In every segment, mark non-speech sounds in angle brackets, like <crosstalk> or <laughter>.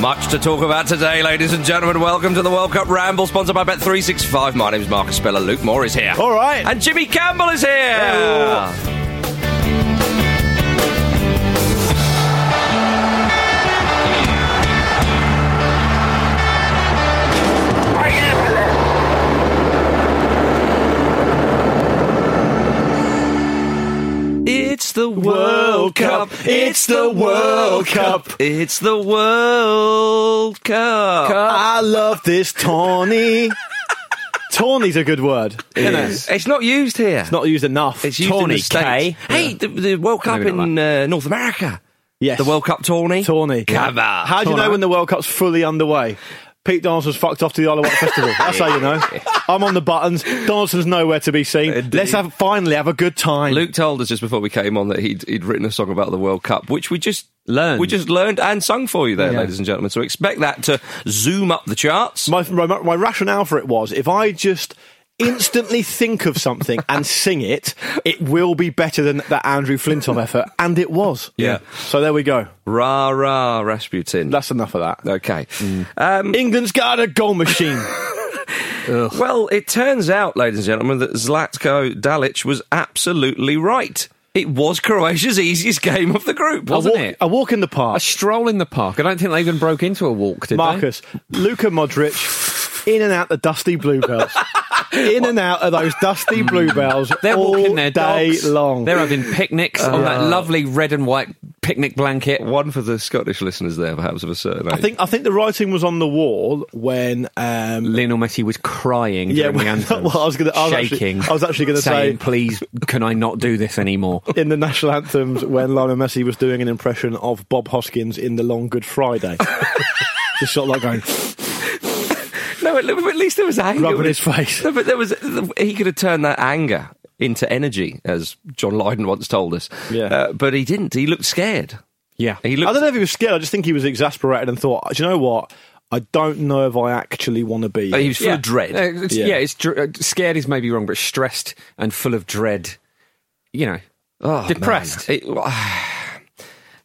Much to talk about today, ladies and gentlemen. Welcome to the World Cup Ramble, sponsored by Bet365. My name is Marcus Speller. Luke Moore is here. All right. And Jimmy Campbell is here. It's the World Cup. It's the World Cup. It's the World Cup. I love this Tawny. <laughs> Tawny's a good word. It is. It's not used here. It's not used enough. It's used in Tawny, the States. K. Hey, the, the World Cup Maybe not in uh, North America. Yes. The World Cup Tawny. Tawny. Come on. How do you know when the World Cup's fully underway? Pete Donaldson's fucked off to the Isle of Wight Festival. <laughs> That's how you know. I'm on the buttons. Donaldson's nowhere to be seen. Indeed. Let's have finally have a good time. Luke told us just before we came on that he'd, he'd written a song about the World Cup, which we just Learned. We just learned and sung for you there, Yeah. ladies and gentlemen. So expect that to zoom up the charts. my, my, my rationale for it was if I just instantly think of something and sing it, it will be better than that Andrew Flintoff effort. And it was. Yeah. So there we go. Rah rah, Rasputin. That's enough of that. okay. Um, England's got a goal machine. <laughs> well, it turns out, ladies and gentlemen, that Zlatko Dalic was absolutely right. It was Croatia's easiest game of the group, Wasn't walk, it? a walk in the park. A stroll in the park. I don't think they even broke into a walk, did Marcus, Luka Modric, in and out the dusty bluebells. <laughs> <laughs> in and out of those dusty bluebells they? They're all walking their day dogs. long. They're having picnics on that lovely red and white picnic blanket. One for the Scottish listeners there, perhaps of a certain age. I think I think the writing was on the wall when um, Lionel Messi was crying yeah, during the <laughs> anthem. well, I was going to, actually, shaking. I was actually going to say saying, "Please, can I not do this anymore?" <laughs> in the national anthems when Lionel Messi was doing an impression of Bob Hoskins in the Long Good Friday, just sort of like going no, at at least there was anger. rubbing his face. No, but there was he could have turned that anger into energy, as John Lydon once told us. Yeah. Uh, but he didn't. He looked scared. Yeah, He looked, I don't know if he was scared. I just think he was exasperated and thought, do you know what? I don't know if I actually want to be. he was full of dread. Uh, it's- Yeah. yeah, it's dr- uh, scared is maybe wrong, but stressed and full of dread. You know, Oh, depressed. man. It- <sighs>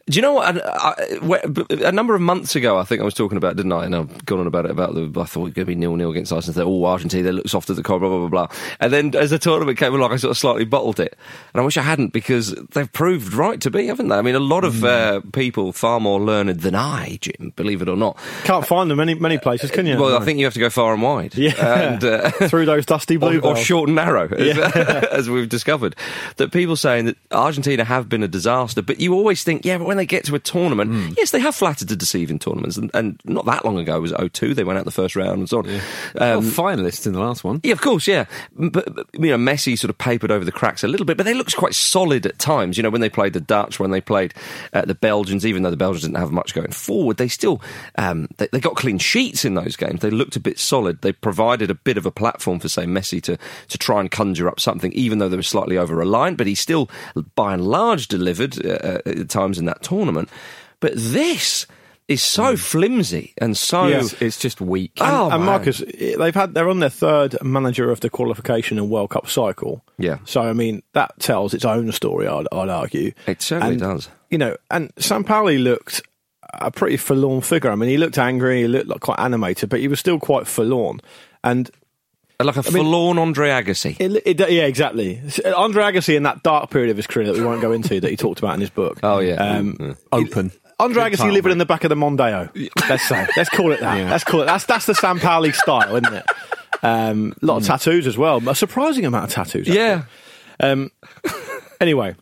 Do you know what? I, I, a number of months ago, I think I was talking about, didn't I? And I've gone on about it about the. I thought it was going to be nil nil against Iceland. They're all Argentina. They look soft as the car. Blah blah blah blah. And then as the tournament came along, I sort of slightly bottled it, and I wish I hadn't because they've proved right to be, haven't they? I mean, a lot of uh, people far more learned than I, Jim. Believe it or not. Can't find them many many places, can you? Well, No. I think you have to go far and wide. Yeah. And, uh, <laughs> through those dusty blue <laughs> or, or short and narrow, as, Yeah. <laughs> as we've discovered. That people saying that Argentina have been a disaster, but you always think, yeah, but when they get to a tournament, Hmm. yes, they have flattered to deceive in tournaments, and, and not that long ago it was 02, they went out the first round and so on. well, Um, finalists in the last one. yeah, of course, yeah. But, but, you know, Messi sort of papered over the cracks a little bit, but they looked quite solid at times. You know, when they played the Dutch, when they played uh, the Belgians, even though the Belgians didn't have much going forward, they still um, they, they got clean sheets in those games. They looked a bit solid. They provided a bit of a platform for, say, Messi to to try and conjure up something, even though they were slightly over reliant. But he still, by and large, delivered uh, at times in that tournament. But this is so hmm. flimsy and so. It's, just weak. Oh, and. Marcus, they've had they're on their third manager of the qualification and World Cup cycle. Yeah. So I mean that tells its own story. I'd, I'd argue. It certainly And, does. You know, and Sampaoli looked a pretty forlorn figure. I mean, he looked angry. He looked like quite animated, but he was still quite forlorn. And Like a forlorn Andre Agassi. it, it, yeah, exactly. Andre Agassi in that dark period of his career that we won't go into that he talked about in his book. Oh, yeah. Um, Open. Andre Agassi living mate. in the back of the Mondeo. Let's say. Let's call it that. Yeah. Let's call it. That's that's the Sampaoli style, isn't it? Um, a lot of tattoos as well. A surprising amount of tattoos. actually. Yeah. Um, anyway,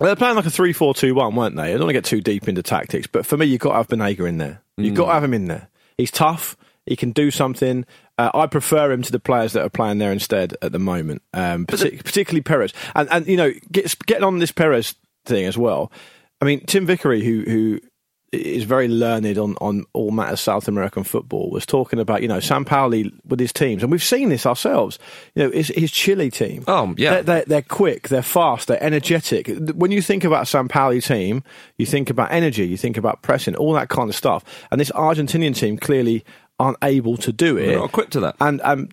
they're playing like a 3 4 2 1, weren't they? I don't want to get too deep into tactics, but for me, you've got to have Banega in there. You've got to have him in there. He's tough. He can do something. Uh, I prefer him to the players that are playing there instead at the moment, um, partic- particularly Perez. And, and you know, get, getting on this Perez thing as well. I mean, Tim Vickery, who who is very learned on, on all matters South American football, was talking about you know Sampaoli with his teams, and we've seen this ourselves. You know, his, his Chile team. Oh, yeah. They're, they're, they're quick, they're fast, they're energetic. When you think about a Sampaoli team, you think about energy, you think about pressing, all that kind of stuff. And this Argentinian team clearly aren't able to do it. They're not equipped to that. And um,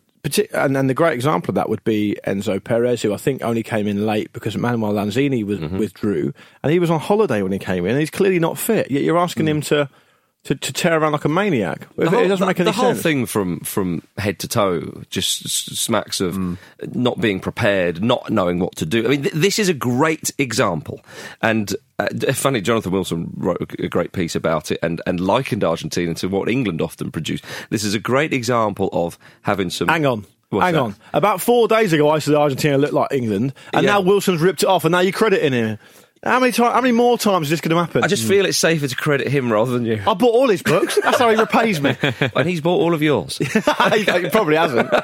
and, and the great example of that would be Enzo Perez, who I think only came in late because Manuel Lanzini was, Mm-hmm. withdrew, and he was on holiday when he came in. and He's clearly not fit. Yet you're asking him to, to to tear around like a maniac. Mm. The it doesn't make any sense. the whole thing from from head to toe just smacks of not being prepared, not knowing what to do. I mean, th- this is a great example, and uh, funny. Jonathan Wilson wrote a, a great piece about it and and likened Argentina to what England often produce. This is a great example of having some. Hang on. What's Hang that? on. About four days ago, I said Argentina looked like England, and Yeah. now Wilson's ripped it off, and now you're crediting him. How many times? How many more times is this going to happen? I just feel it's safer to credit him rather than you. I bought all his books. That's how he repays me. <laughs> and he's bought all of yours. <laughs> he probably hasn't. <laughs>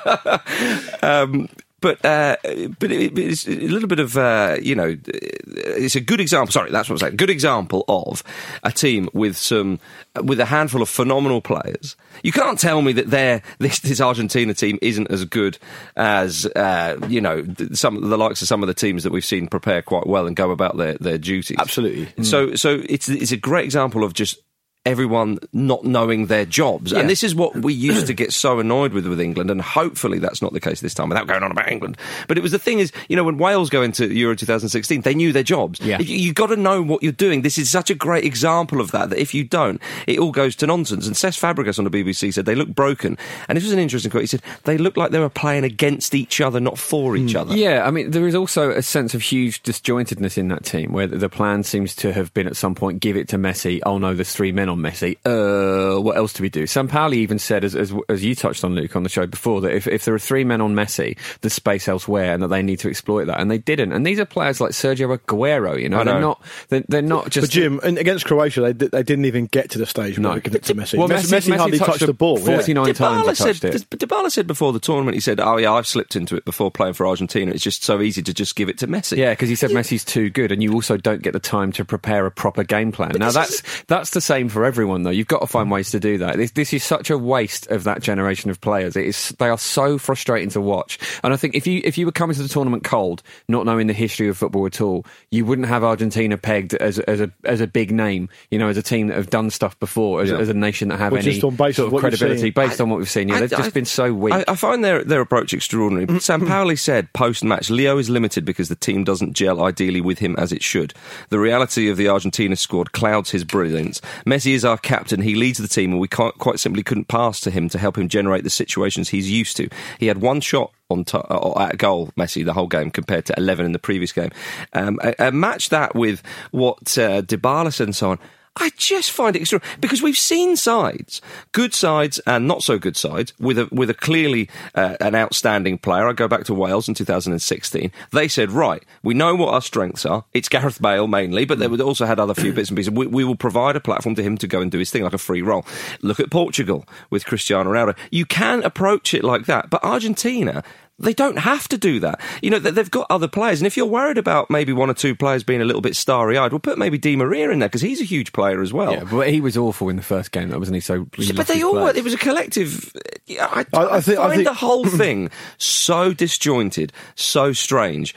Um, but uh, but it, it's a little bit of uh, you know it's a good example. Sorry, that's what I'm saying. Good example of a team with some with a handful of phenomenal players. You can't tell me that their <laughs> this, this Argentina team isn't as good as uh, you know some the likes of some of the teams that we've seen prepare quite well and go about their their duties. Absolutely. So so it's it's a great example of just everyone not knowing their jobs. And this is what we used to get so annoyed with with England, and hopefully that's not the case this time without going on about England. But it was the thing is, you know, when Wales go into Euro 2016, they knew their jobs. Yeah. You, you got to know what you're doing. This is such a great example of that, that if you don't, it all goes to nonsense. And Cesc Fabregas on the BBC said they look broken. And this was an interesting quote. He said, they look like they were playing against each other, not for each mm. other. Yeah, I mean, there is also a sense of huge disjointedness in that team where the plan seems to have been at some point give it to Messi. Oh no, there's three men on Messi. Uh, what else do we do? Sam Sampaoli even said, as, as, as you touched on, Luke, on the show before, that if, if there are three men on Messi, there's space elsewhere and that they need to exploit that. And they didn't. And these are players like Sergio Aguero, you know, I they're not, they're, they're not just. But Jim, and against Croatia, they, they didn't even get to the stage where No. they could give it to Messi. Well, Messi, Messi- Messi hardly touched touched the the ball. yeah. 49 times he touched said, it. Dybala said before the tournament, he said, "Oh yeah, I've slipped into it before playing for Argentina. It's just so easy to just give it to Messi." Yeah, because he said Messi's too good, and you also don't get the time to prepare a proper game plan. Now this that's that's the same for everyone, though. You've got to find mm. ways to do that. This, this is such a waste of that generation of players. It is, they are so frustrating to watch. And I think if you if you were coming to the tournament cold, not knowing the history of football at all, you wouldn't have Argentina pegged as as a as a big name. You know, as a team that have done stuff before, as, Yeah. as a nation that have Well, any just on sort of of what you've credibility seen. based on what we've seen. Yeah, I- they've just I- been so weak. I, I find their their approach extraordinary. Mm. Sampaoli mm. said post match, Leo is limited because the team doesn't gel ideally with him as it should. The reality of the Argentina squad clouds his brilliance. Messi is our captain. He leads the team, and we quite simply couldn't pass to him to help him generate the situations he's used to. He had one shot on t- uh, at goal, Messi, the whole game compared to 11 in the previous game. Um, uh, match that with what uh, Dybala said and so on. I just find it extraordinary because we've seen sides, good sides and not so good sides, with a with a clearly uh, an outstanding player. I go back to Wales in 2016. They said, right, we know what our strengths are. It's Gareth Bale mainly, but they would also had other few bits and pieces. We, we will provide a platform to him to go and do his thing like a free role. Look at Portugal with Cristiano Ronaldo. You can approach it like that, but Argentina. They don't have to do that. You know, they- they've got other players. And if you're worried about maybe one or two players being a little bit starry eyed, we'll put maybe Di Maria in there because he's a huge player as well. yeah, but he was awful in the first game, though, wasn't he? So, he but they all place. were. It was a collective. I, I- I, I think- I find think- the whole thing so disjointed, so strange,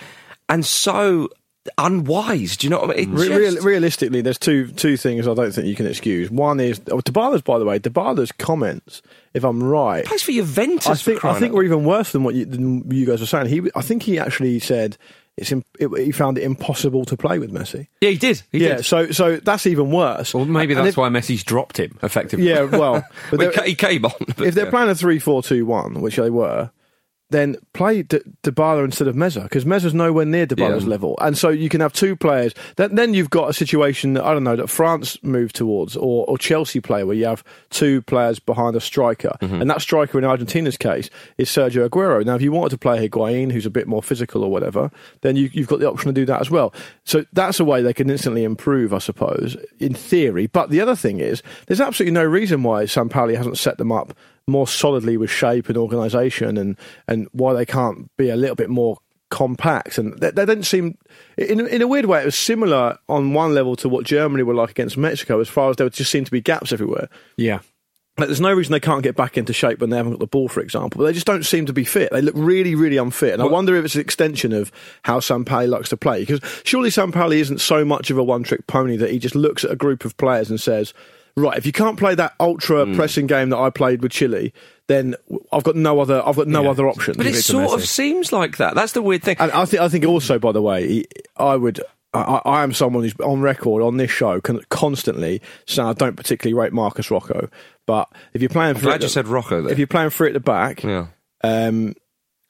and so unwise. Do you know what I mean? Re- just- real, realistically, there's two two things I don't think you can excuse. One is oh, Dybala's, by the way, Dybala's comments. If I'm right, plays for Juventus. I for think I think out we're even worse than what you, than you guys were saying. He, I think he actually said it's im- it, he found it impossible to play with Messi. Yeah, he did. He yeah, did. so so that's even worse. Well, maybe that's if- why Messi's dropped him effectively. Yeah, well, <laughs> but Well, he he came on. but if they're yeah. playing a three-four-two-one, which they were, then play D- Dybala instead of Meza because Meza's nowhere near Dybala's Yeah. level, and so you can have two players. Then, then you've got a situation that I don't know that France moved towards, or, or Chelsea play where you have two players behind a striker, Mm-hmm. and that striker in Argentina's case is Sergio Aguero. Now, if you wanted to play Higuain, who's a bit more physical or whatever, then you, you've got the option to do that as well. So that's a way they can instantly improve, I suppose, in theory. But the other thing is, there's absolutely no reason why San Sampaoli hasn't set them up more solidly with shape and organisation, and and why they can't be a little bit more compact. And they, they didn't seem, in in a weird way, it was similar on one level to what Germany were like against Mexico, as far as there just seemed to be gaps everywhere. yeah. Like, there's no reason they can't get back into shape when they haven't got the ball, for example. But they just don't seem to be fit. They look really, really unfit. And I wonder if it's an extension of how Sampaoli likes to play. Because surely Sampaoli isn't so much of a one-trick pony that he just looks at a group of players and says, "Right, if you can't play that ultra Hmm. pressing game that I played with Chile, then I've got no other. I've got no Yeah. other option." But it Give it to sort of seems like that. That's the weird thing. And I think I think also, by the way, I would. I, I am someone who's on record on this show can constantly saying I don't particularly rate Marcus Rojo, but if you're playing, for glad it- you said Rojo there. If you're playing for it at the back, yeah. um,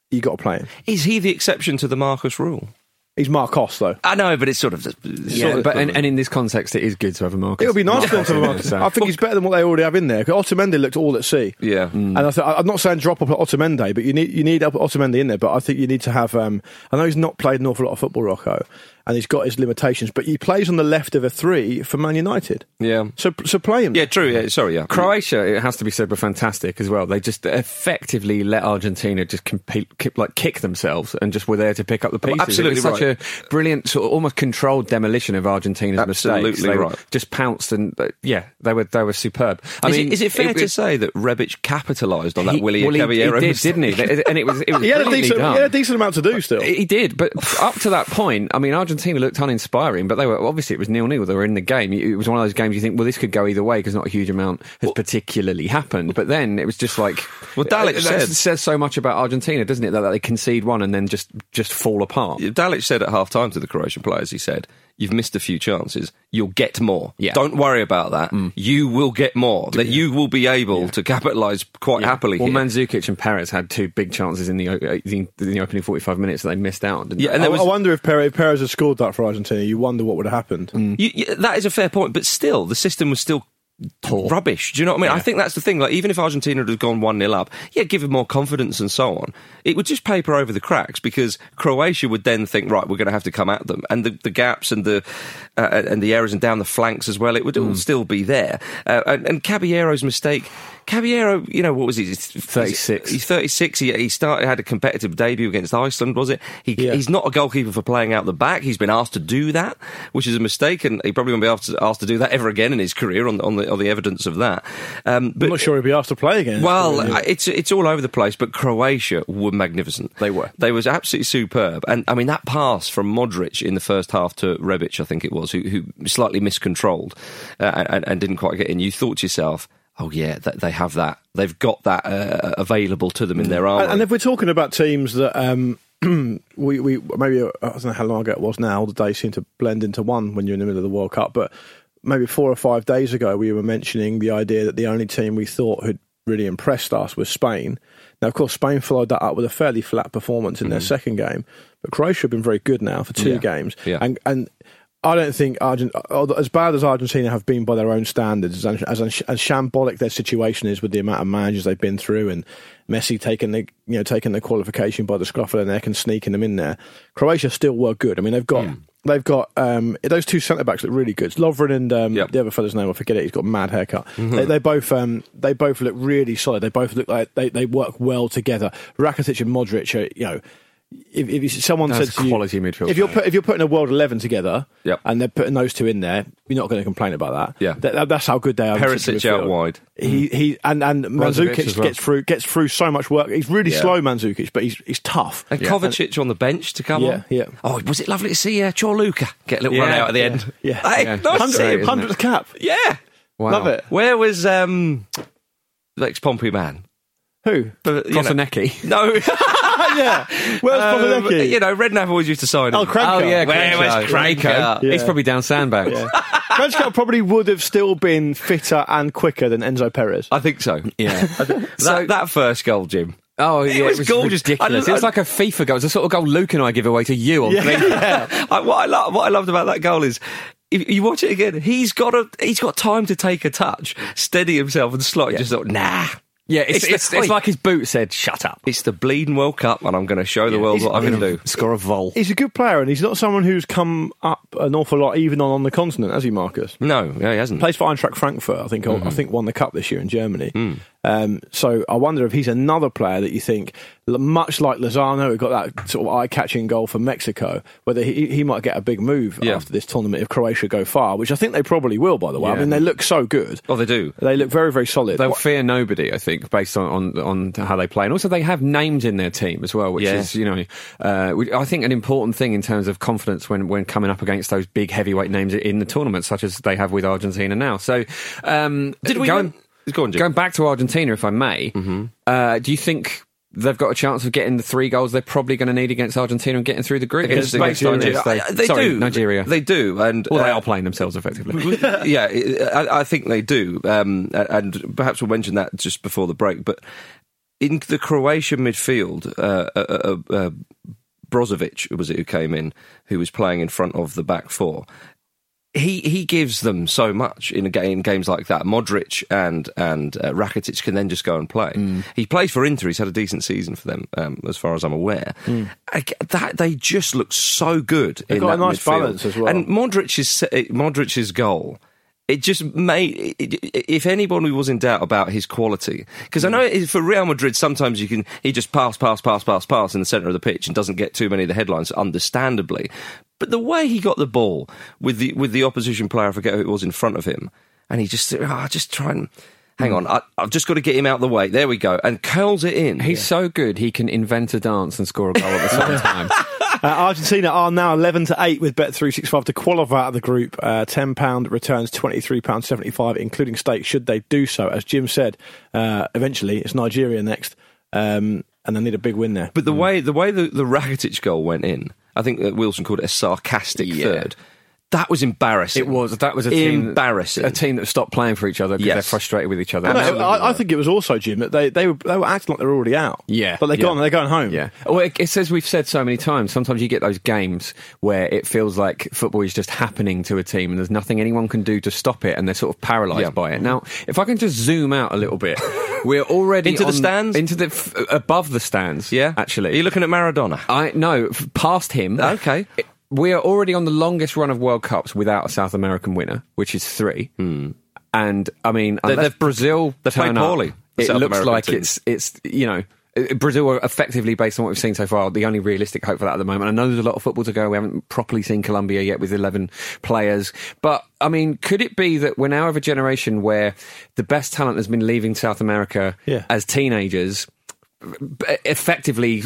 you got to play him. Is he the exception to the Marcus rule? He's Marcos though. I know, but it's sort of. It's Yeah, sort of but and, and in this context, it is good to have a Marcus. It would be nice for them to have a Yeah, Marcus. so- I think he's better than what they already have in there. Because Otamendi looked all at sea. yeah. And I th- I'm not saying drop off Otamendi, but you need you need Otamendi in there. But I think you need to have. Um, I know he's not played an awful lot of football, Rojo, and he's got his limitations. But he plays on the left of a three for Man United. Yeah. So so play him. Yeah, true. Yeah, sorry, yeah. Croatia, it has to be said, were fantastic as well. They just effectively let Argentina just compete, kick, like kick themselves, and just were there to pick up the pieces. absolutely it was such a brilliant, sort of almost controlled demolition of Argentina's Absolutely mistakes. They right. just pounced, and uh, yeah, they were they were superb. I is, mean, it, is it fair to was- say that Rebic capitalised on that he- Willie well, he- Caballero he did, didn't he? And it was it <laughs> was He had a decent. done. He had a decent amount to do still. He did, but up to that point, I mean, Argentina looked uninspiring, but they were obviously it was nil nil. They were in the game. It was one of those games you think, well, this could go either way because not a huge amount has particularly happened. But then it was just like, Well, Dalic uh, that said- says so much about Argentina, doesn't it? That they concede one and then just just fall apart. Dalic said at half time to the Croatian players, he said, You've missed a few chances. You'll get more. Yeah. Don't worry about that. You will get more. That you will be able to capitalise quite happily Well, here. Mandzukic and Perez had two big chances in the o- uh, in the opening forty five minutes that they missed out. Didn't Yeah, they? and I, was- I wonder if Perez, if Perez had scored that for Argentina. You wonder what would have happened. You, you, that is a fair point, but still, the system was still rubbish. Do you know what I mean? I think that's the thing. Like, even if Argentina had gone 1 0 up, yeah, give them more confidence and so on, it would just paper over the cracks because Croatia would then think, right, we're going to have to come at them. And the, the gaps and the uh, and the errors and down the flanks as well, it would all still be there. Uh, and, and Caballero's mistake Caballero, you know, what was he? He's 36. He's 36. He, he started had a competitive debut against Iceland, was it? He, Yeah. He's not a goalkeeper for playing out the back. He's been asked to do that, which is a mistake, and he probably won't be asked to, asked to do that ever again in his career on, the- on the on the evidence of that. Um, but I'm not sure he'd be asked to play again. well. It's it's all over the place, but Croatia were magnificent. They were. They was absolutely superb, and I mean that pass from Modric in the first half to Rebic, I think it was, who, who slightly miscontrolled uh, and, and didn't quite get in. You thought to yourself, "Oh yeah, th- they have that. They've got that uh, available to them in their armour." And, if we're talking about teams that um, <clears throat> we, we maybe uh, I don't know how long ago it was now, the days seem to blend into one when you're in the middle of the World Cup. But maybe four or five days ago, we were mentioning the idea that the only team we thought had really impressed us was Spain. Now, of course, Spain followed that up with a fairly flat performance in their second game, but Croatia have been very good now for two Yeah. games, Yeah. and and. I don't think Argent, as bad as Argentina have been by their own standards, as, as, as shambolic their situation is with the amount of managers they've been through, and Messi taking the you know taking the qualification by the scruff of their neck and sneaking them in there, Croatia still were good. I mean, they've got they've got um, those two centre backs look really good. Lovren and um, Yep. the other fellow's name I forget it. He's got a mad haircut. They, they both um, they both look really solid. They both look like they, they work well together. Rakitic and Modric are you know. If, if someone That's said to you, quality midfield if you're put, if you're putting a world eleven together, Yep. and they're putting those two in there, you're not going to complain about that. Yeah. That- that- that's how good they are. Perisic out wide. He he and and Brozovic Mandzukic well. gets through gets through so much work. He's really Yeah. slow, Mandzukic, but he's he's tough. and Kovacic on the bench to come Yeah, on. yeah. Oh, was it lovely to see uh, Corluka get a little run out at the yeah, end? yeah. Hey, Yeah. nice to Hundred- see him. isn't it? Hundredth cap. Yeah. Wow. Love it. Where was um, the ex-Pompey man? Who? You know- Kosanecki. No. <laughs> yeah. Where's Um, Polanecki? you know, Redknapp always used to sign him. Oh, Kranjčar. Oh yeah, Where was Kranjčar. Kranjčar? He's probably down sandbags. Kranjčar probably would have still been fitter and quicker than Enzo Perez. I think so. Yeah. <laughs> that, that first goal, Jim. Oh yeah, was gorgeous. ridiculous. I- it was like a FIFA goal. It's the sort of goal Luke and I give away to you on FIFA. <laughs> I, what, I lo- what I loved about that goal is. If you watch it again, he's got a he's got time to take a touch, steady himself, and slot. it. Just thought, nah, Yeah, it's, It's the- it's, it's, like his boot said, "Shut up." it's the bleeding World Cup, and I'm going to show the world what I can do. Score a vol. He's a good player, and he's not someone who's come up an awful lot, even on, on the continent, has he, Marcus? No, yeah, he hasn't. Plays for Eintracht Frankfurt, I think. Mm-hmm. I think won the cup this year in Germany. Hmm. Um, so I wonder if he's another player that you think, much like Lozano, who got that sort of eye-catching goal for Mexico, whether he, he might get a big move Yeah. after this tournament if Croatia go far, which I think they probably will. By the way, I mean they look so good. Oh, they do. They look very, very solid. They'll fear nobody, I think, based on, on on how they play, and also they have names in their team as well, which Yeah. is you know, uh, I think an important thing in terms of confidence when when coming up against those big heavyweight names in the tournament, such as they have with Argentina now. So, um, Did we going, win- Go on, going back to Argentina, if I may, uh, do you think? They've got a chance of getting the three goals they're probably going to need against Argentina and getting through the group. Against Based on Nigeria. they- they sorry, do. Nigeria. They do, and well, they uh, are playing themselves effectively. <laughs> yeah, I, I think they do, um, and perhaps we'll mention that just before the break. But in the Croatian midfield, uh, uh, uh, uh, Brozovic was it who came in, who was playing in front of the back four. He he gives them so much in a game in games like that. Modric and and uh, Rakitic can then just go and play. Mm. He plays for Inter. He's had a decent season for them, um, as far as I'm aware. I g that they just look so good. Mm. They've in got a nice midfield. balance as well. And Modric's Modric's goal. It just made. If anybody was in doubt about his quality, because I know for Real Madrid, sometimes you can he just pass, pass, pass, pass, pass in the centre of the pitch and doesn't get too many of the headlines, understandably. But the way he got the ball with the with the opposition player, I forget who it was in front of him, and he just oh, just try and hang on, I, I've just got to get him out of the way. There we go, and curls it in. He's so good he can invent a dance and score a goal at the same <laughs> time. Uh, Argentina are now 11 to 8 with Bet365 to qualify out of the group. Uh, £10 returns £23.75, including stakes, should they do so. As Jim said, uh, eventually it's Nigeria next, um, and they need a big win there. But the way the way the, the Rakitic goal went in, I think that Wilson called it a sarcastic Yeah. third. That was embarrassing. It was that was a team Embarrassing. a team that stopped playing for each other because Yes. they're frustrated with each other. No, I, I think it was also, Jim, that they, they, were, they were acting like they're already out. Yeah, But they're yeah. gone, they're going home. Yeah. Well, it, it's as we've said so many times. Sometimes you get those games where it feels like football is just happening to a team, and there's nothing anyone can do to stop it, and they're sort of paralysed Yeah. by it. Now, if I can just zoom out a little bit, <laughs> we're already Into the stands? into the f- above the stands. yeah, actually. Are you looking at Maradona? I no f- past him. Okay. We are already on the longest run of World Cups without a South American winner, which is three. And I mean, They- unless they've- Brazil they played turn up- poorly. it South looks American like teams. it's it's you know. uh, Brazil are effectively, based on what we've seen so far, the only realistic hope for that at the moment. I know there's a lot of football to go. We haven't properly seen Colombia yet with 11 players. But, I mean, could it be that we're now of a generation where the best talent has been leaving South America Yeah. as teenagers, effectively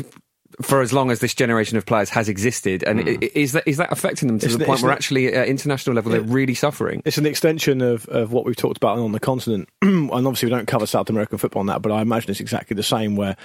for as long as this generation of players has existed? And i- is that is that affecting them to Isn't the it- point where it- actually at international level they're really suffering? It's an extension of, of what we've talked about on the continent. <clears throat> and obviously, we don't cover South American football on that, but I imagine it's exactly the same. Where,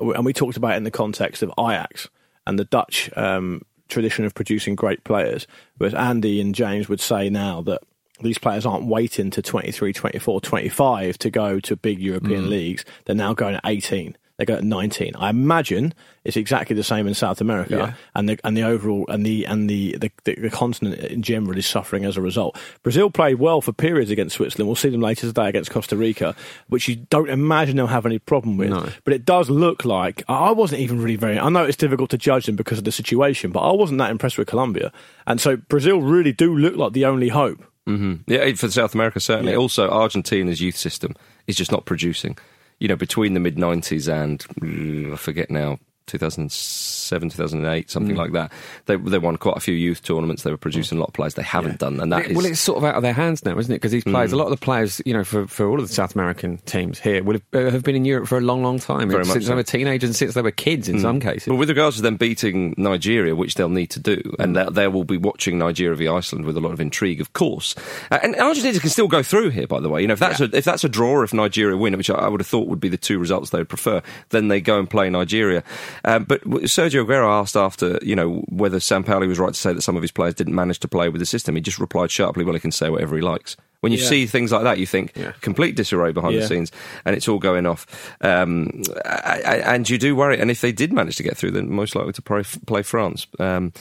and we talked about it in the context of Ajax and the Dutch um, tradition of producing great players. Whereas Andy and James would say now that these players aren't waiting to 23, 24, 25 to go to big European leagues. They're now going at 18. They go at 19. I imagine it's exactly the same in South America, Yeah. and the and the overall and the and the, the the continent in general is suffering as a result. Brazil played well for periods against Switzerland. We'll see them later today against Costa Rica, which you don't imagine they'll have any problem with. No. But it does look like I wasn't even really very. I know it's difficult to judge them because of the situation, but I wasn't that impressed with Colombia, and so Brazil really do look like the only hope. Mm-hmm. Yeah, for South America, certainly. Yeah. Also, Argentina's youth system is just not producing. You know, between the mid 90s and, mm, I forget now, 2007, 2008, something like that, they, they won quite a few youth tournaments. They were producing a lot of players. They haven't done, and that It- is. well, it's sort of out of their hands now, isn't it? Because these players, a lot of the players, you know, for, for all of the South American teams here, would have, uh, have been in Europe for a long, long time. Very much since so. they were teenagers and since they were kids in some cases. But with regards to them beating Nigeria, which they'll need to do, and they, they will be watching Nigeria v Iceland with a lot of intrigue, of course. Uh, and Argentina can still go through here, by the way. You know, if that's a, if that's a draw, if Nigeria win, which I, I would have thought would be the two results they would prefer, then they go and play Nigeria. Um, but Sergio Aguero asked after, you know, whether Sampaoli was right to say that some of his players didn't manage to play with the system. He just replied sharply, "Well, he can say whatever he likes." When you Yeah. see things like that, you think complete disarray behind the scenes, and it's all going off. Um, and you do worry. And if they did manage to get through, then most likely to play, play France. Um,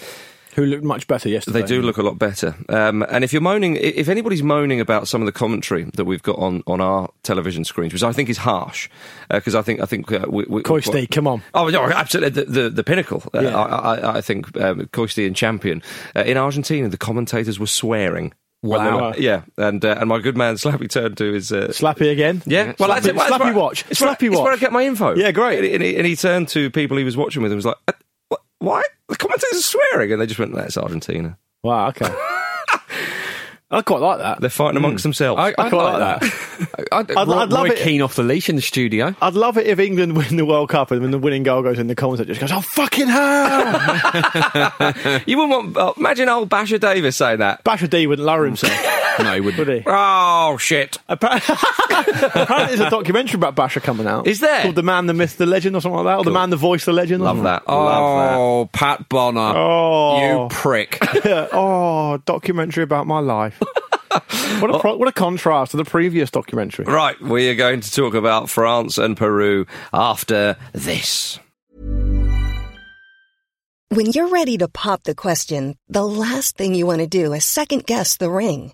Who looked much better yesterday? they do look a lot better. Um, and if you're moaning, if anybody's moaning about some of the commentary that we've got on, on our television screens, which I think is harsh, because I think I think uh, we, we, Coisty, come on. Oh no, absolutely the the, the pinnacle. Uh, Yeah. I, I, I think um, Coisty and Champion uh, in Argentina, the commentators were swearing. Wow. yeah, and uh, and my good man Slappy turned to his. Uh, Slappy again. yeah, well, that's Slappy, it. Well, that's Slappy where- watch. It's where, Slappy it's where I watch. get my info. Yeah, great. And, he- and he, and he turned to people he was watching with and was like, "Uh, "Why the commentators are swearing?" And they just went, "That's Argentina. Wow. Okay. <laughs> I quite like that. They're fighting amongst hmm. themselves." I, I quite like that. <laughs> I'd, I'd- Roy, I'd love Roy it- Keane off the leash in the studio. I'd love it if England <laughs> win the World Cup and when the winning goal goes in, the commentator just goes, "Oh fucking hell!" you wouldn't want. Oh, imagine old Basher Davis saying that. Basher D wouldn't lower himself, <laughs> no, he wouldn't. would he? Oh shit! Apparently, <laughs> apparently there's a documentary about Basher coming out. Is there? Called The Man, the Myth, the Legend, or something like that, or The Man, the Voice, the Legend. or Love something. that. Love Oh, Pat Bonner. Oh. You prick. <laughs> oh, documentary about my life. what a pro- what a contrast to the previous documentary. Right, we are going to talk about France and Peru after this. When you're ready to pop the question, the last thing you want to do is second guess the ring.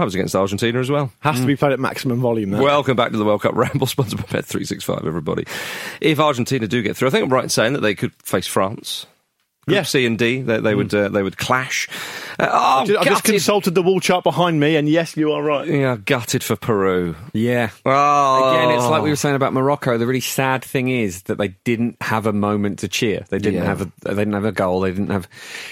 That was against Argentina as well. Has to be played at maximum volume. Though. Welcome back to the World Cup <laughs> Ramble, sponsored by Bet365, everybody. If Argentina do get through, I think I'm right in saying that they could face France. Group Yeah. C and D, they, they would uh, they would clash. Uh, oh, I just, I just consulted the wall chart behind me, and yes, you are right. Yeah, gutted for Peru. Yeah. Oh. Again, it's like we were saying about Morocco. The really sad thing is that they didn't have a moment to cheer. They didn't Yeah. have a. They didn't have a goal. They didn't have.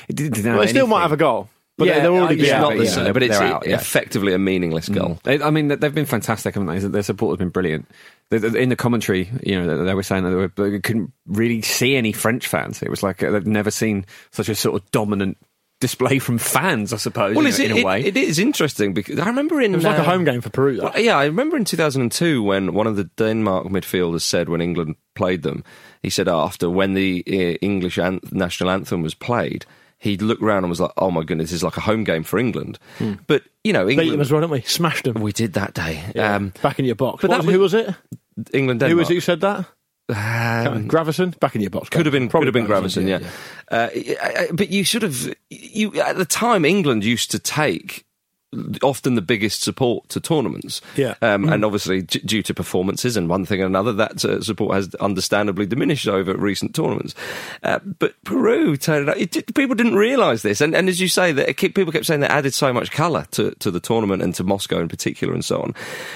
Didn't, didn't Well, have they still might have a goal, but Yeah, they're already yeah, It's not the yeah, same, but it's out, yeah. effectively a meaningless goal. They, I mean, they've been fantastic, haven't they? Their support has been brilliant. They- they- In the commentary, you know, they- they were saying that they, were, they couldn't really see any French fans. It was like uh, they've never seen such a sort of dominant display from fans. I suppose. Well, in, is a- it, in a it- it is interesting because I remember in It was like uh, a home game for Peru. Well, yeah, I remember in 2002 when one of the Denmark midfielders said when England played them, he said after when the uh, English an- national anthem was played, he looked around and was like, "Oh my goodness, this is like a home game for England." But you know, Beat them as well, didn't we? Smashed them. we did that day. Yeah. Um, back in your box. but that was, who was it? England, Who was it who said that? Um, Gravesen? Back in your box. could have been, could have been Gravesen, Gravesen, yeah. Uh, I- I- but you should have. you at the time, England used to take often the biggest support to tournaments. Yeah. Um, And obviously, d- due to performances and one thing and another, that uh, support has understandably diminished over recent tournaments. Uh, but Peru turned out, did, people didn't realise this. And, and as you say, that keep, people kept saying they added so much colour to, to the tournament and to Moscow in particular and so on.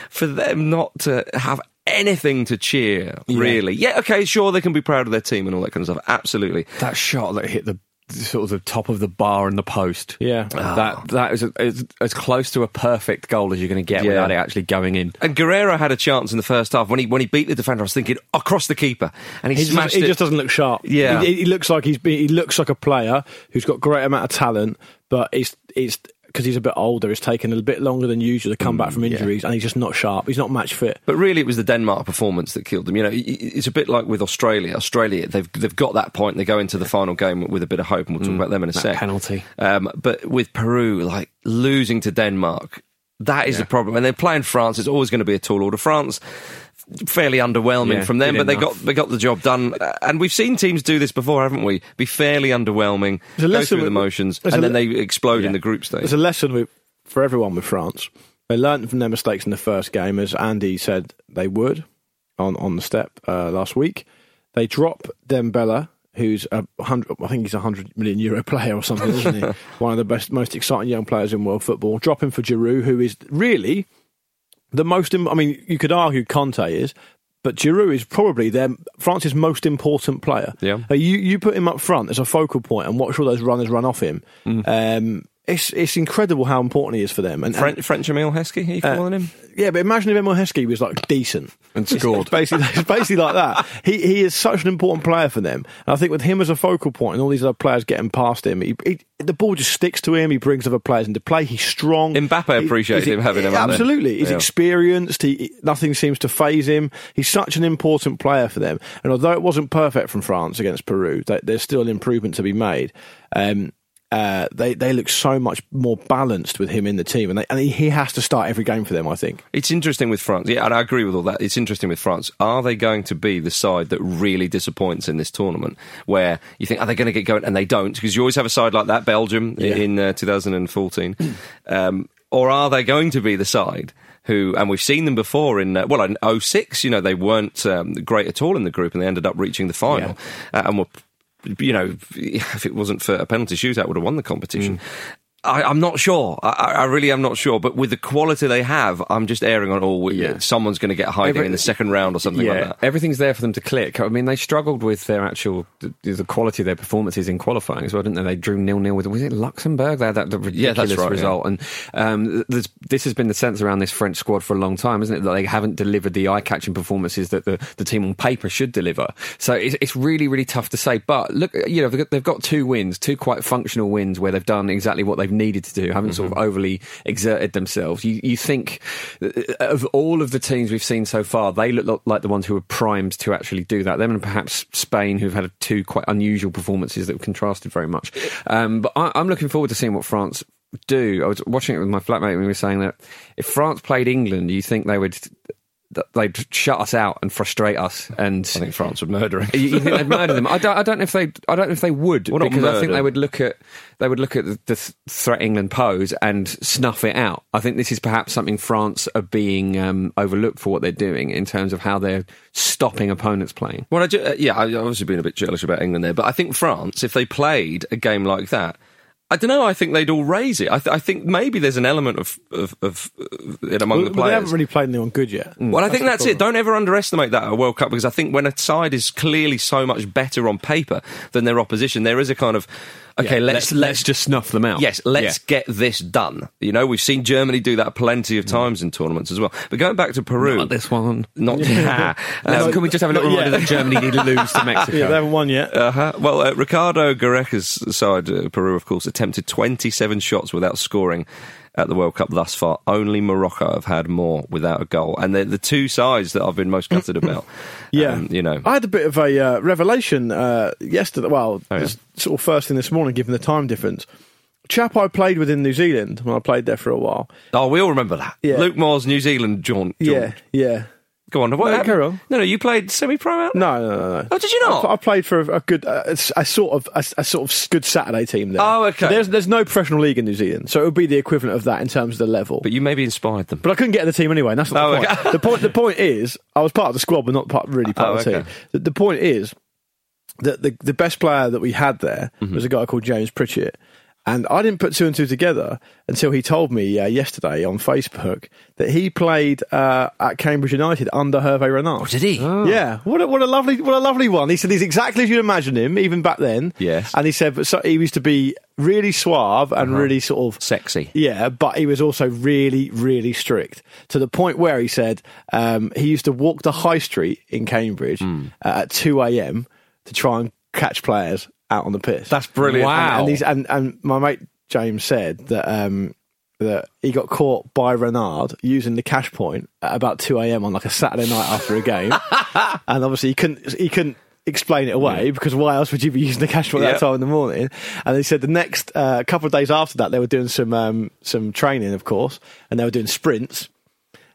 For them not to have anything to cheer, really. Yeah, okay, sure, they can be proud of their team and all that kind of stuff. Absolutely. that shot that hit the sort of the top of the bar and the post. Yeah. Uh, ah. That that is, is as close to a perfect goal as you're going to get Yeah. without it actually going in. And Guerrero had a chance in the first half when he when he beat the defender. I was thinking across the keeper, and he, He just, smashed he just doesn't look sharp. Yeah. he, he looks like he's he looks like a player who's got great amount of talent, but it's it's because he's a bit older. It's taken a bit longer than usual to come back from injuries, and he's just not sharp. He's not match fit. But really, it was the Denmark performance that killed them. You know, it's a bit like with Australia. Australia, they've they've got that point. They go into the final game with a bit of hope, and we'll talk about them in a sec. penalty. Um, but with Peru, like losing to Denmark, that is the problem. And they're playing France. It's always going to be a tall order. France. Fairly underwhelming Yeah, from them, but they got they got the job done, Uh, and we've seen teams do this before, haven't we? Be fairly underwhelming, go through the motions, and then le- they explode in the group stage. There's a lesson with, for everyone with France. They learned from their mistakes in the first game, as Andy said they would on on the step uh, last week. They drop Dembele, who's a hundred. I think he's a hundred million euro <laughs> player or something, isn't he? <laughs> One of the best, most exciting young players in world football. Drop him for Giroud, who is really the most. im- I mean, you could argue Kanté is. But Giroud is probably their France's most important player. Yeah. Uh, you you put him up front as a focal point and watch all those runners run off him. Um, it's it's incredible how important he is for them. And, French, French Emile Heskey, are you Uh, calling him? yeah, but imagine if Emile Heskey was like decent And scored. It's <laughs> basically, <laughs> it's basically like that. He he is such an important player for them. And I think with him as a focal point and all these other players getting past him, he, he, the ball just sticks to him. He brings other players into play. He's strong. Mbappe He- appreciated him having him. Absolutely, he's Yeah. experienced. He, he- nothing seems to phase him. He's such an important player for them. And although it wasn't perfect from France against Peru, there's still an improvement to be made. Um, uh, they they look so much more balanced with him in the team, and, they, and he, has to start every game for them. I think. It's interesting with France. Yeah, and I agree with all that. It's interesting with France. Are they going to be the side that really disappoints in this tournament where you think, are they going to get going? And they don't, because you always have a side like that, Belgium Yeah. in uh, 2014. um, or are they going to be the side who, and we've seen them before in, uh, well, in 06, you know, they weren't um, great at all in the group and they ended up reaching the final. Uh, and were you know, <laughs> if it wasn't for a penalty shootout, would have won the competition. Mm. I, I'm not sure. I, I really am not sure. But with the quality they have, I'm just airing on all. Yeah. Someone's going to get hiding Every- in the second round or something yeah, like that. everything's there for them to click. I mean, they struggled with their actual the, the quality of their performances in qualifying as well, didn't they? They drew nil nil with was it Luxembourg? They had that the Yeah, ridiculous that's right, result, and um, this has been the sense around this French squad for a long time, isn't it? That they haven't delivered the eye catching performances that the, the team on paper should deliver. So it's, it's really really tough to say. But look, you know, they've got, they've got two wins, two quite functional wins where they've done exactly what they've needed to do, haven't sort of overly exerted themselves. You you think uh, of all of the teams we've seen so far, they look like the ones who are primed to actually do that. Them and perhaps Spain, who've had two quite unusual performances that have contrasted very much. Um, but I, I'm looking forward to seeing what France do. I was watching it with my flatmate and we were saying that if France played England, you think they would they'd shut us out and frustrate us. And I think France would murder him. you, think they'd murder them? I don't. I don't know if they. I don't know if they would Well, because I think they would look at they would look at the, the threat England pose and snuff it out. I think this is perhaps something France are being um, overlooked for what they're doing in terms of how they're stopping opponents playing. Well, I ju- uh, yeah, I've obviously been a bit jealous about England there, but I think France, if they played a game like that, I don't know. I think they'd all raise it. I, th- I think maybe there's an element of of, of uh, it among Well, the players. they haven't really played anyone good yet. Well, I think that's it. Don't ever underestimate that at a World Cup because I think when a side is clearly so much better on paper than their opposition, there is a kind of okay, Yeah, let's, let's just snuff them out. Yes, let's get this done. You know, we've seen Germany do that plenty of times in tournaments as well. But going back to Peru, Not this one. not <laughs> yeah. Um, can we just have a little reminder that Germany need to <laughs> lose to Mexico? Yeah, they haven't won yet. Uh-huh. Well, uh, Ricardo Gareca's side, uh, Peru, of course, attempted 27 shots without scoring at the World Cup thus far. Only Morocco have had more without a goal. And they're the two sides that I've been most gutted <laughs> about. Yeah, Um, you know. I had a bit of a uh, revelation uh, yesterday. Well, Oh, yeah. sort of first thing this morning, given the time difference. Chap I played with in New Zealand when I played there for a while. Oh, we all remember that. Yeah. Luke Moore's New Zealand jaunt. Yeah, yeah. Go on. What No, carry on. No, no, you played semi-pro out? No, no, no, no. Oh, did you not? I, I played for a, good, uh, a, sort of, a, a sort of good Saturday team there. Oh, okay. There's there's no professional league in New Zealand, so it would be the equivalent of that in terms of the level. But you maybe inspired them. But I couldn't get in the team anyway. And that's not Oh, the point. okay. the point. The point is, I was part of the squad, but not part, really part Oh, of the okay. team. The, the point is that the the best player that we had there Mm-hmm. was a guy called James Pritchett. And I didn't put two and two together until he told me uh, yesterday on Facebook that he played uh, at Cambridge United under Hervé Renard. Did he? Yeah, what a, what a lovely what a lovely one. He said he's exactly as you'd imagine him, even back then. Yes. and he said but so, he used to be really suave and really sort of Sexy. yeah, but he was also really, really strict to the point where he said um, he used to walk the high street in Cambridge uh, at 2 a.m. to try and catch players out on the piss. That's brilliant. And, Wow. and, he's, and, and my mate James said that um, that he got caught by Renard using the cash point at about 2 a.m. on like a Saturday night after a game. <laughs> and obviously he couldn't, he couldn't explain it away because why else would you be using the cash point Yeah. that time in the morning? And he said the next uh, couple of days after that, they were doing some um, some training, of course, and they were doing sprints.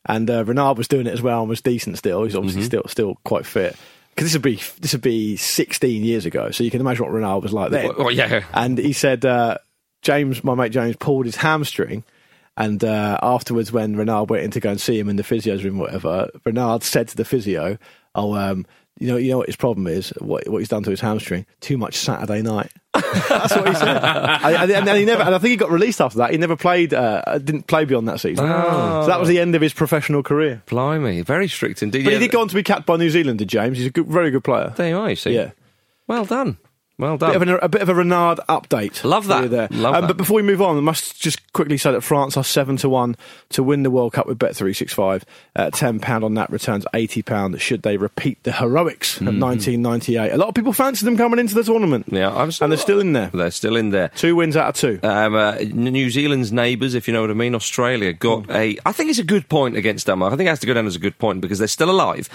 And uh, Renard was doing it as well and was decent still. He's obviously still still quite fit. Because this would be this would be 16 years ago, so you can imagine what Renard was like then. Well, yeah. And he said uh, James, my mate James, pulled his hamstring. And uh, afterwards, when Renard went in to go and see him in the physio's room, whatever, Renard said to the physio, "Oh, um, you know, you know what his problem is? What, what he's done to his hamstring? Too much Saturday night." <laughs> That's what he said. and, and, and he never, and I think he got released after that. He never played, uh, didn't play beyond that season. So that was the end of his professional career. Blimey. Very strict indeed. But he did go on to be capped by New Zealand, did James? He's a good, very good player. There you are, you see. Yeah. Well done. Well done. Bit of an, a bit of a Renard update. Love that. There. Love um, that. But before we move on, I must just quickly say that France are seven to one to win the World Cup with Bet three six five. Uh, Ten pound on that returns eighty pound should they repeat the heroics of nineteen ninety eight. A lot of people fancied them coming into the tournament. Yeah, I'm and they're still in there. They're still in there. Two wins out of two. Um, uh, New Zealand's neighbours, if you know what I mean, Australia got a. I think it's a good point against Denmark. I think it has to go down as a good point because they're still alive,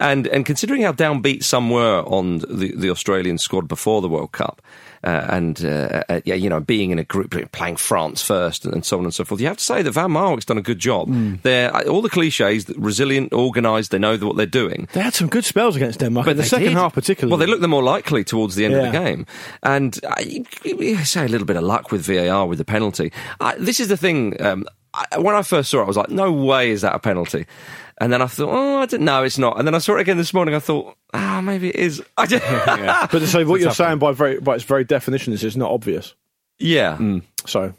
and and considering how downbeat some were on the, the Australian squad before the World Cup. Uh, and uh, uh, yeah, you know, being in a group playing France first and, so on and so forth, you have to say that Van Marwijk's done a good job. They're uh, all the cliches, resilient, organised. They know what they're doing. They had some good spells against Denmark, But in the second did. half particularly. Well, they looked the more likely towards the end of the game. And I, you say a little bit of luck with VAR with the penalty. I, this is the thing. Um, I, when I first saw it, I was like, no way is that a penalty. And then I thought, oh, I don't know, it's not. And then I saw it again this morning. I thought, ah, maybe it is. I just, <laughs> But so <laughs> what you're saying by very by its very definition is it's not obvious. yeah, So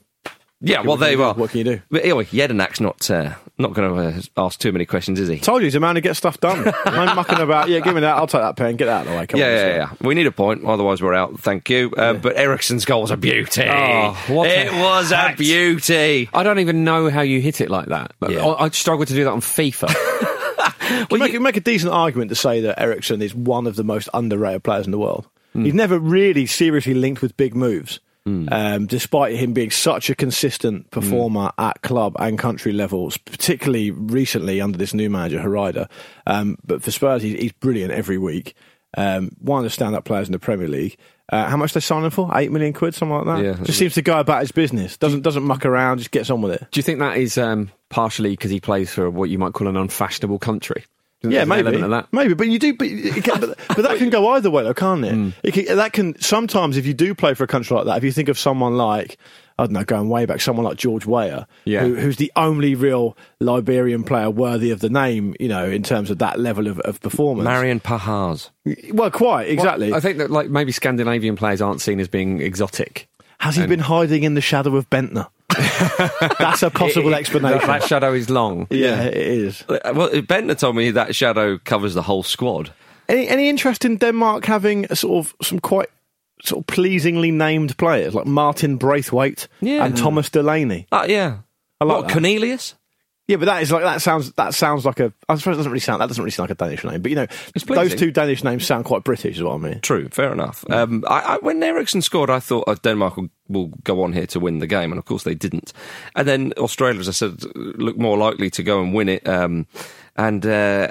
yeah. Well, what can there you you are. What can you do? But anyway, Jedinak's not uh, not going to uh, ask too many questions, is he? told you he's a man who gets stuff done. <laughs> I'm mucking about. Yeah, give me that. I'll take that pen. Get that out of the way. Come Yeah, on, yeah, yeah. We need a point, otherwise we're out. Thank you. Uh, But Eriksen's goal was a beauty. Oh, it a was a beauty. I don't even know how you hit it like that. Yeah. I, I struggle to do that on FIFA. <laughs> Well, make, make a decent argument to say that Ericsson is one of the most underrated players in the world. He's never really seriously linked with big moves, um, despite him being such a consistent performer at club and country levels, particularly recently under this new manager, Hareide. Um, but for Spurs, he's, he's brilliant every week. Um, one of the stand-up players in the Premier League. Uh, how much they signing for? Eight million quid, something like that. Yeah. just seems to go about his business. Doesn't doesn't muck around. Just gets on with it. Do you think that is um, partially because he plays for what you might call an unfashionable country? Do you think Yeah, maybe, maybe, but you do, but, can, but, <laughs> but that can go either way, though, can't it? Hmm. it can, that can sometimes, if you do play for a country like that, if you think of someone like I don't know, going way back, someone like George Weah, Yeah. who, who's the only real Liberian player worthy of the name, you know, in terms of that level of, of performance. Marian Pahars. well, quite exactly. Well, I think that like maybe Scandinavian players aren't seen as being exotic. Has he been hiding in the shadow of Bendtner? <laughs> That's a possible That, explanation. that shadow is long. yeah, it is. Uh, Well, Bendtner told me that shadow covers the whole squad. Any any interest in Denmark having a sort of some quite sort of pleasingly named players like Martin Braithwaite Yeah. and Thomas Delaney? Uh, yeah. I like what, that. Cornelius? Yeah, but that is like that sounds that sounds like a. I suppose it doesn't really sound that doesn't really sound like a Danish name, but you know those two Danish names sound quite British, is what I mean. True, fair enough. Um, I, I, when Eriksen scored, I thought uh, Denmark will, will go on here to win the game, and of course they didn't. And then Australia, as I said, looked more likely to go and win it. Um, and uh,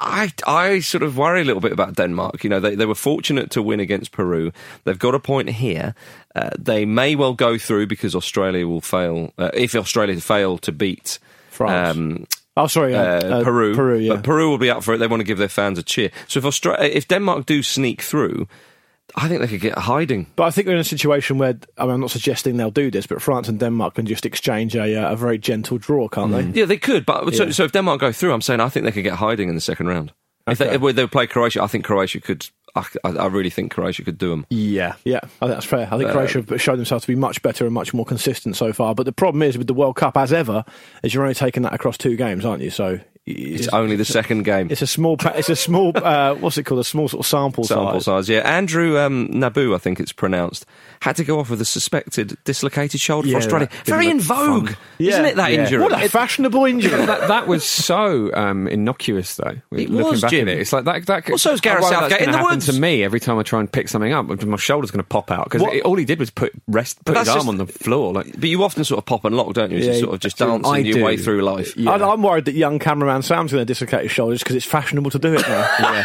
I, I sort of worry a little bit about Denmark. You know, they, they were fortunate to win against Peru. They've got a point here. Uh, they may well go through because Australia will fail. Uh, if Australia fail to beat France. um, Oh, sorry, uh, uh, Peru. Peru, yeah. But Peru will be up for it. They want to give their fans a cheer. So if Austra- if Denmark do sneak through, I think they could get hiding. But I think we're in a situation where I mean, I'm not suggesting they'll do this, but France and Denmark can just exchange a, uh, a very gentle draw, can't they? Yeah, they could. But so, Yeah. so if Denmark go through, I'm saying I think they could get hiding in the second round. If they, if they play Croatia, I think Croatia could. I, I really think Croatia could do them. Yeah, yeah, I think that's fair. I think Uh, Croatia have shown themselves to be much better and much more consistent so far. But the problem is with the World Cup, as ever, is you're only taking that across two games, aren't you? So It's only the second game. It's a small. pa- It's a small. Uh, what's it called? A small sort of sample, Sample size. size, yeah. Andrew um, Nabbout, I think it's pronounced, had to go off with a suspected dislocated shoulder Yeah, for Australia. Very in vogue, fun. isn't Yeah, it? That yeah. injury. What a fashionable injury! <laughs> that, that was so um, innocuous, though. It looking was, back Jim. at it, it's like that. that could, Well, so is Gareth Southgate that's in gonna the happen woods. To me, every time I try and pick something up, my shoulder's going to pop out because all he did was put rest, put his that's arm just- on the floor. Like But you often sort of pop and lock, don't you? As Yeah, you sort of just dancing I your do. way through life. I, I'm worried that young cameraman Sam's going to dislocate his shoulders because it's fashionable to do it now. <laughs> yeah,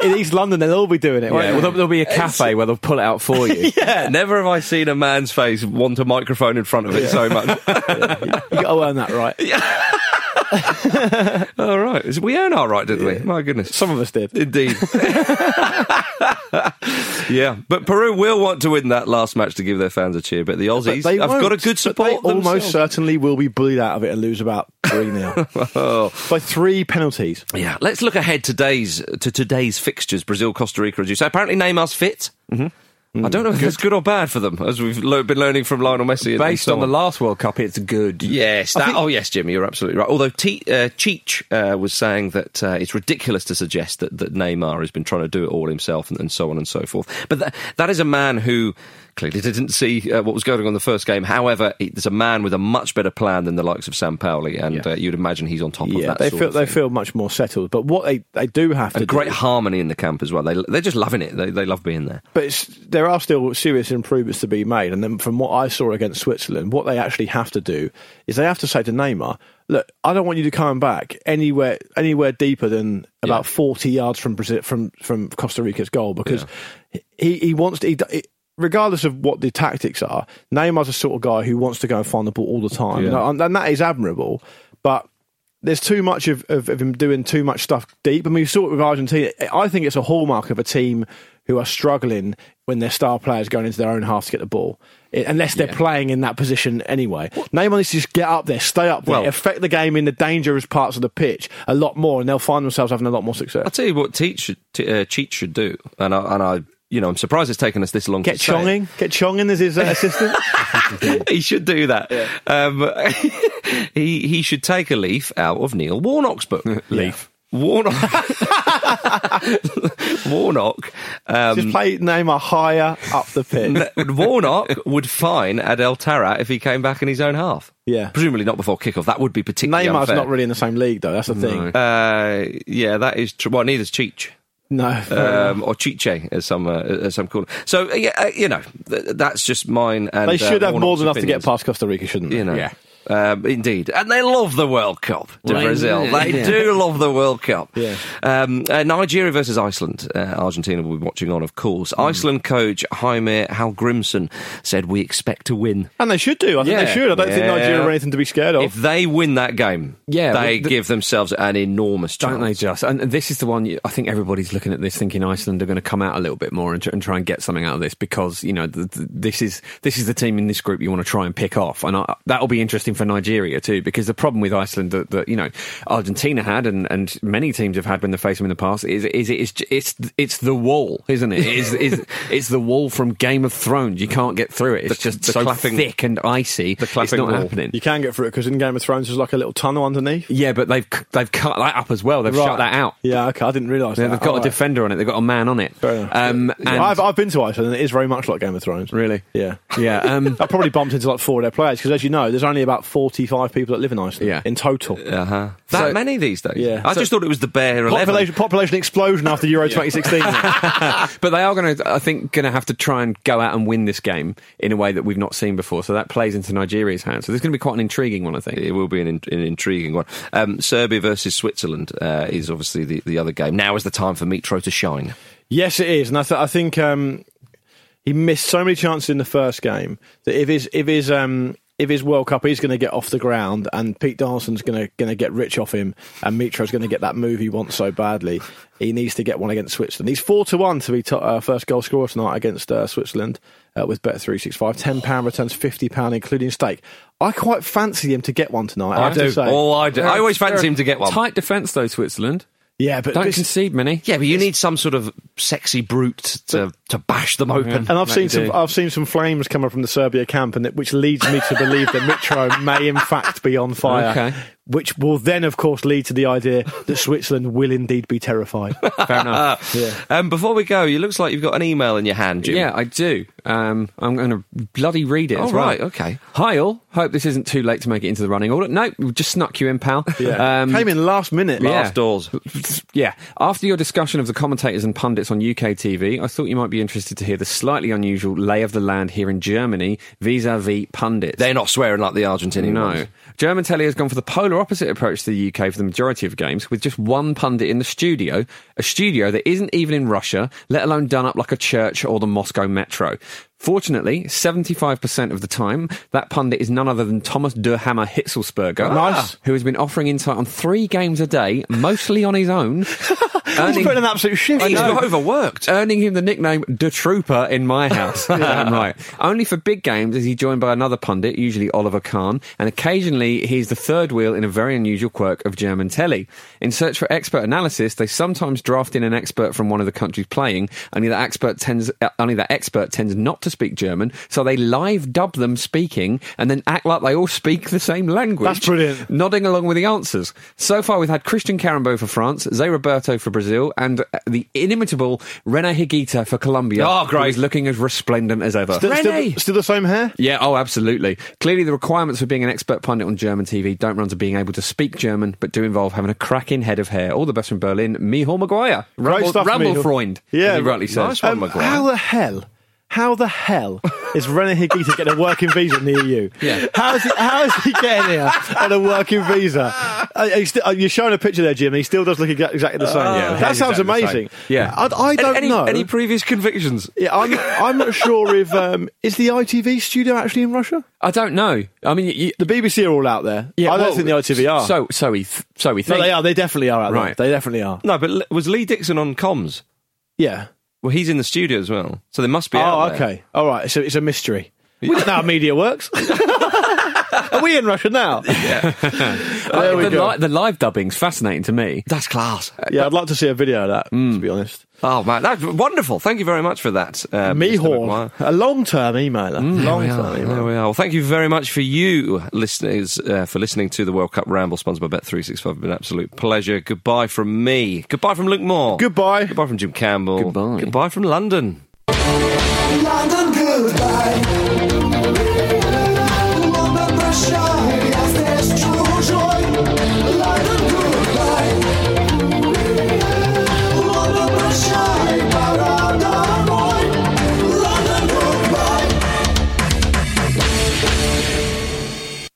In East London, they'll all be doing it. yeah. they? Well, there'll, there'll be a cafe where they'll pull it out for you. <laughs> Yeah, never have I seen a man's face want a microphone in front of it so much. <laughs> you got to earn that right. <laughs> All right, we earn our right, didn't we? My goodness, Some of us did. indeed. <laughs> yeah, but Peru will want to win that last match to give their fans a cheer. But the Aussies They have won't, got a good but support. They almost themselves. certainly will be bullied out of it and lose about three 0 <laughs> Oh. by three penalties. Yeah, let's look ahead today's to today's fixtures. Brazil, Costa Rica, as you say. Apparently, Neymar's fit. Mm-hmm. I don't know if that's good or bad for them, as we've lo- been learning from Lionel Messi. Based so on the last World Cup, it's good. Yes, that, oh yes, Jimmy, you're absolutely right. Although Te- uh, Cheech uh, was saying that uh, it's ridiculous to suggest that, that Neymar has been trying to do it all himself and, and so on and so forth. But that, that is a man who clearly didn't see uh, what was going on in the first game. However, there's a man with a much better plan than the likes of Sampaoli, and uh, you'd imagine he's on top of that. they feel they feel much more settled. But what they, they do have to and great do, harmony in the camp as well. They they're just loving it. They they love being there. but it's, there are still serious improvements to be made. And then from what I saw against Switzerland, what they actually have to do is they have to say to Neymar, "Look, I don't want you to come back anywhere anywhere deeper than about forty yards from Brazil, from from Costa Rica's goal because he he wants to." He, he- Regardless of what the tactics are, Neymar's a sort of guy who wants to go and find the ball all the time, Yeah. and, and that is admirable. But there's too much of, of, of him doing too much stuff deep. I mean, we saw it with Argentina. I think it's a hallmark of a team who are struggling when their star players going into their own half to get the ball, I- unless they're playing in that position anyway. Neymar needs to just get up there, stay up there, Well- affect the game in the dangerous parts of the pitch a lot more, and they'll find themselves having a lot more success. I'll tell you what Teach should, T- uh, Cheech should do, and I, and I, you know, I'm surprised it's taken us this long Get to say it. Chong in, get Chong in as his uh, <laughs> assistant. he should do that. Um, <laughs> he he should take a leaf out of Neil Warnock's book. <laughs> leaf. Warnock. Warnock. just Um, play Neymar higher up the pitch. Warnock would fine Adel Taarabt if he came back in his own half. Yeah. Presumably not before kickoff. That would be particularly Neymar's unfair. not really in the same league, though. That's the thing. Uh, yeah, that is true. Well, neither's Cheech. No, <laughs> Um, or Chiche, as some uh, as some call it. So uh, yeah, uh, you know, th- that's just mine. And they should uh, have more than enough to get past Costa Rica, shouldn't they? You know, Yeah. Um, indeed, and they love the World Cup. To Well, Brazil, they yeah. do love the World Cup. Yeah. Um, uh, Nigeria versus Iceland. Uh, Argentina will be watching on, of course. Hmm. Iceland coach Heimir Hallgrímsson said, "We expect to win." And they should do. I think Yeah. they should. I don't think Nigeria have anything to be scared of. If they win that game, Yeah, they the- give themselves an enormous chance. Don't they just? And this is the one you, I think everybody's looking at this thinking Iceland are going to come out a little bit more and, and try and get something out of this because you know the, the, this is this is the team in this group you want to try and pick off, and I, that'll be interesting for Nigeria too because the problem with Iceland that, that you know Argentina had and, and many teams have had when they face them in the past is is it's it's it's the wall, isn't it? It is, is <laughs> it's the wall from Game of Thrones. You can't get through it. It's The- just the so clapping- thick and icy. the clapping it's not wall. happening. you can get through it because in Game of Thrones there's like a little tunnel underneath. Yeah, but they've they've cut that up as well. They've shut that out. Yeah, okay. I didn't realise Yeah, that. they've got All a right. defender on it. They've got a man on it. Um, and I've, I've been to Iceland and it is very much like Game of Thrones. really, Yeah. yeah. Um, <laughs> I probably bumped into like four of their players because, as you know, there's only about 45 people that live in Iceland Yeah. in total. Uh-huh. That So- many these days? Yeah. I So- just thought it was the bare eleven. Population, population explosion after Euro <laughs> 2016. <laughs> but they are going to, I think, going to have to try and go out and win this game in a way that we've not seen before. So that plays into Nigeria's hands. So this is going to be quite an intriguing one, I think. It will be an, in, an intriguing one. Um, Serbia versus Switzerland uh, is obviously the, the other game. Now is the time for Mitro to shine. yes, it is. And I, th- I think um, he missed so many chances in the first game that if his, if his, um, if his World Cup is going to get off the ground and Pete Darlson's going to going to get rich off him and Mitro's going to get that move he wants so badly, he needs to get one against Switzerland. He's four to one to be to, uh, first goal scorer tonight against uh, Switzerland uh, with Bet three six five. Ten pound returns fifty pound including stake. I quite fancy him to get one tonight. I, have to say. Oh, I do. I always fancy him to get one. Tight defence, though, Switzerland. Yeah, but Don't this- concede many. Yeah, but you need some sort of sexy brute to, to bash them open. And I've seen some. do. I've seen some flames coming from the Serbia camp, and it, which leads me to believe that Mitro <laughs> may, in fact, be on fire. Okay. Which will then, of course, lead to the idea that Switzerland will indeed be terrified. <laughs> Fair enough. <laughs> yeah. Um, before we go, it looks like you've got an email in your hand, Jim. Yeah, I do. Um, I'm going to bloody read it. Oh, as well. right, okay. Hi all. Hope this isn't too late to make it into the running order. No, we just snuck you in, pal. Yeah. Um, Came in last minute. Yeah. Last doors. <laughs> Yeah. After your discussion of the commentators and pundits on UK TV, I thought you might be interested to hear the slightly unusual lay of the land here in Germany vis-a-vis pundits. They're not swearing like the Argentinian no. German telly has gone for the polar opposite approach to the UK for the majority of games, with just one pundit in the studio, a studio that isn't even in Russia, let alone done up like a church or the Moscow Metro. Fortunately, 75% of the time, that pundit is none other than Thomas de Hammer Hitzlsperger, Nice. who has been offering insight on three games a day, mostly on his own, <laughs> He's put an absolute shift. He's overworked. earning him the nickname De Trooper in my house. <laughs> right. Only for big games is he joined by another pundit, usually Oliver Kahn, and occasionally he's the third wheel in a very unusual quirk of German telly. In search for expert analysis, they sometimes draft in an expert from one of the countries playing, only that expert tends uh, only that expert tends not to speak German, so they live dub them speaking and then act like they all speak the same language. That's brilliant. Nodding along with the answers. So far, we've had Christian Karembeu for France, Zé Roberto for Brazil, and uh, the inimitable Rene Higuita for Colombia. Oh, great. who is looking as resplendent as ever. Still, still, still the same hair? Yeah, oh, absolutely. Clearly, the requirements for being an expert pundit on German TV don't run to being able to speak German, but do involve having a cracking head of hair. All the best from Berlin, Michal Maguire. Great Rumble, stuff, Michal. Rumblefreund, Yeah, rightly says. nice one. Um, Maguire. how the hell? How the hell is René Higuita getting a working visa in the EU? Yeah. How is he, how is he getting here on a working visa? Uh, he's still, uh, you're showing a picture there, Jim. He still does look exactly the same. yeah, that sounds exactly amazing. Yeah. I, I don't any, know. Any previous convictions? yeah, I'm, I'm not sure if um, is the ITV studio actually in Russia. I don't know. I mean, you, The BBC are all out there. Yeah, I don't well, think the ITV are. So, so we, th- so we no, they are. They definitely are out Right. there. They definitely are. No, but was Lee Dixon on comms? Yeah. Well, he's in the studio as well, so they must be. Oh, out there. okay. All right. So it's a mystery. We don't know how media works. <laughs> are we in Russia now? Yeah. <laughs> there we the, go. li- the live dubbing's fascinating to me. That's class. Yeah, I'd like to see a video of that, to be honest. Oh man, that's wonderful. Thank you very much for that, uh, Mr. Mihor, a long-term emailer. long-term There emailer. we are. Well, thank you very much for you, listeners, uh, for listening to the World Cup Ramble, sponsored by Bet365. It's been an absolute pleasure. Goodbye from me. Goodbye from Luke Moore. Goodbye. Goodbye from Jim Campbell. Goodbye. Goodbye from London. London goodbye